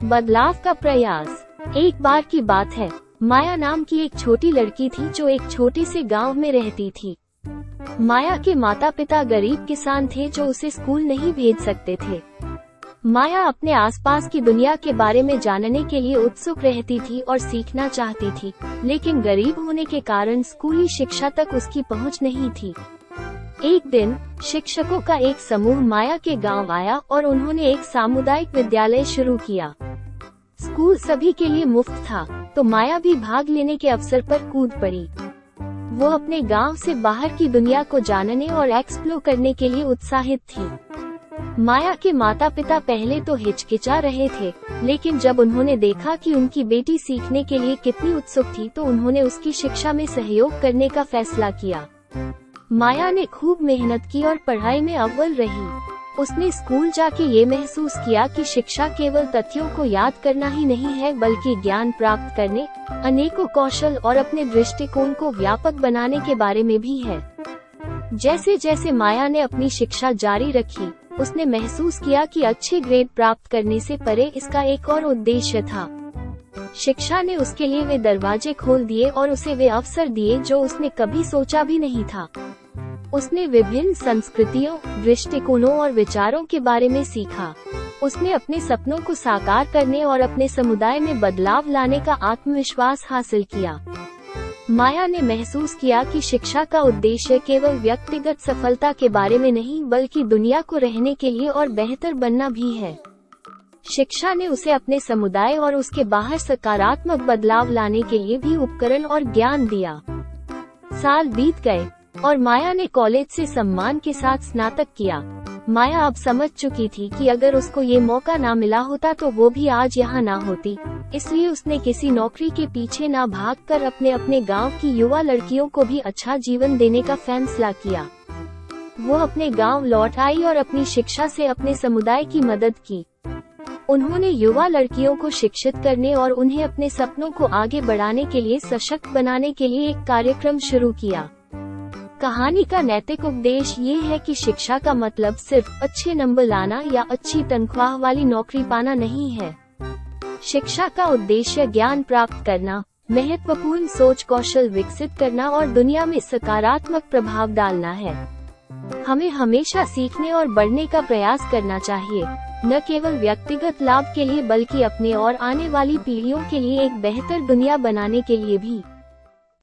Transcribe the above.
बदलाव का प्रयास। एक बार की बात है, माया नाम की एक छोटी लड़की थी जो एक छोटे से गाँव में रहती थी। माया के माता पिता गरीब किसान थे जो उसे स्कूल नहीं भेज सकते थे। माया अपने आसपास की दुनिया के बारे में जानने के लिए उत्सुक रहती थी और सीखना चाहती थी, लेकिन गरीब होने के कारण स्कूली शिक्षा तक उसकी पहुँच नहीं थी। एक दिन, शिक्षकों का एक समूह माया के गाँव आया और उन्होंने एक सामुदायिक विद्यालय शुरू किया। स्कूल सभी के लिए मुफ़्त था तो माया भी भाग लेने के अवसर पर कूद पड़ी। वो अपने गाँव से बाहर की दुनिया को जानने और एक्सप्लोर करने के लिए उत्साहित थी। माया के माता पिता पहले तो हिचकिचा रहे थे, लेकिन जब उन्होंने देखा कि उनकी बेटी सीखने के लिए कितनी उत्सुक थी तो उन्होंने उसकी शिक्षा में सहयोग करने का फैसला किया। माया ने खूब मेहनत की और पढ़ाई में अव्वल रही। उसने स्कूल जाके ये महसूस किया कि शिक्षा केवल तथ्यों को याद करना ही नहीं है, बल्कि ज्ञान प्राप्त करने, अनेकों कौशल और अपने दृष्टिकोण को व्यापक बनाने के बारे में भी है। जैसे जैसे माया ने अपनी शिक्षा जारी रखी, उसने महसूस किया कि अच्छे ग्रेड प्राप्त करने से परे इसका एक और उद्देश्य था। शिक्षा ने उसके लिए वे दरवाजे खोल दिए और उसे वे अवसर दिए जो उसने कभी सोचा भी नहीं था। उसने विभिन्न संस्कृतियों, दृष्टिकोणों और विचारों के बारे में सीखा। उसने अपने सपनों को साकार करने और अपने समुदाय में बदलाव लाने का आत्मविश्वास हासिल किया। माया ने महसूस किया कि शिक्षा का उद्देश्य केवल व्यक्तिगत सफलता के बारे में नहीं, बल्कि दुनिया को रहने के लिए और बेहतर बनना भी है। शिक्षा ने उसे अपने समुदाय और उसके बाहर सकारात्मक बदलाव लाने के लिए भी उपकरण और ज्ञान दिया। साल बीत गए। और माया ने कॉलेज से सम्मान के साथ स्नातक किया। माया अब समझ चुकी थी कि अगर उसको ये मौका ना मिला होता तो वो भी आज यहाँ ना होती। इसलिए उसने किसी नौकरी के पीछे न भागकर अपने अपने गाँव की युवा लड़कियों को भी अच्छा जीवन देने का फैसला किया। वो अपने गाँव लौट आई और अपनी शिक्षा से अपने समुदाय की मदद की। उन्होंने युवा लड़कियों को शिक्षित करने और उन्हें अपने सपनों को आगे बढ़ाने के लिए सशक्त बनाने के लिए एक कार्यक्रम शुरू किया। कहानी का नैतिक उपदेश ये है कि शिक्षा का मतलब सिर्फ़ अच्छे नंबर लाना या अच्छी तनख्वाह वाली नौकरी पाना नहीं है। शिक्षा का उद्देश्य ज्ञान प्राप्त करना, महत्वपूर्ण सोच कौशल विकसित करना और दुनिया में सकारात्मक प्रभाव डालना है। हमें हमेशा सीखने और बढ़ने का प्रयास करना चाहिए, न केवल व्यक्तिगत लाभ के लिए बल्कि अपने और आने वाली पीढ़ियों के लिए एक बेहतर दुनिया बनाने के लिए भी।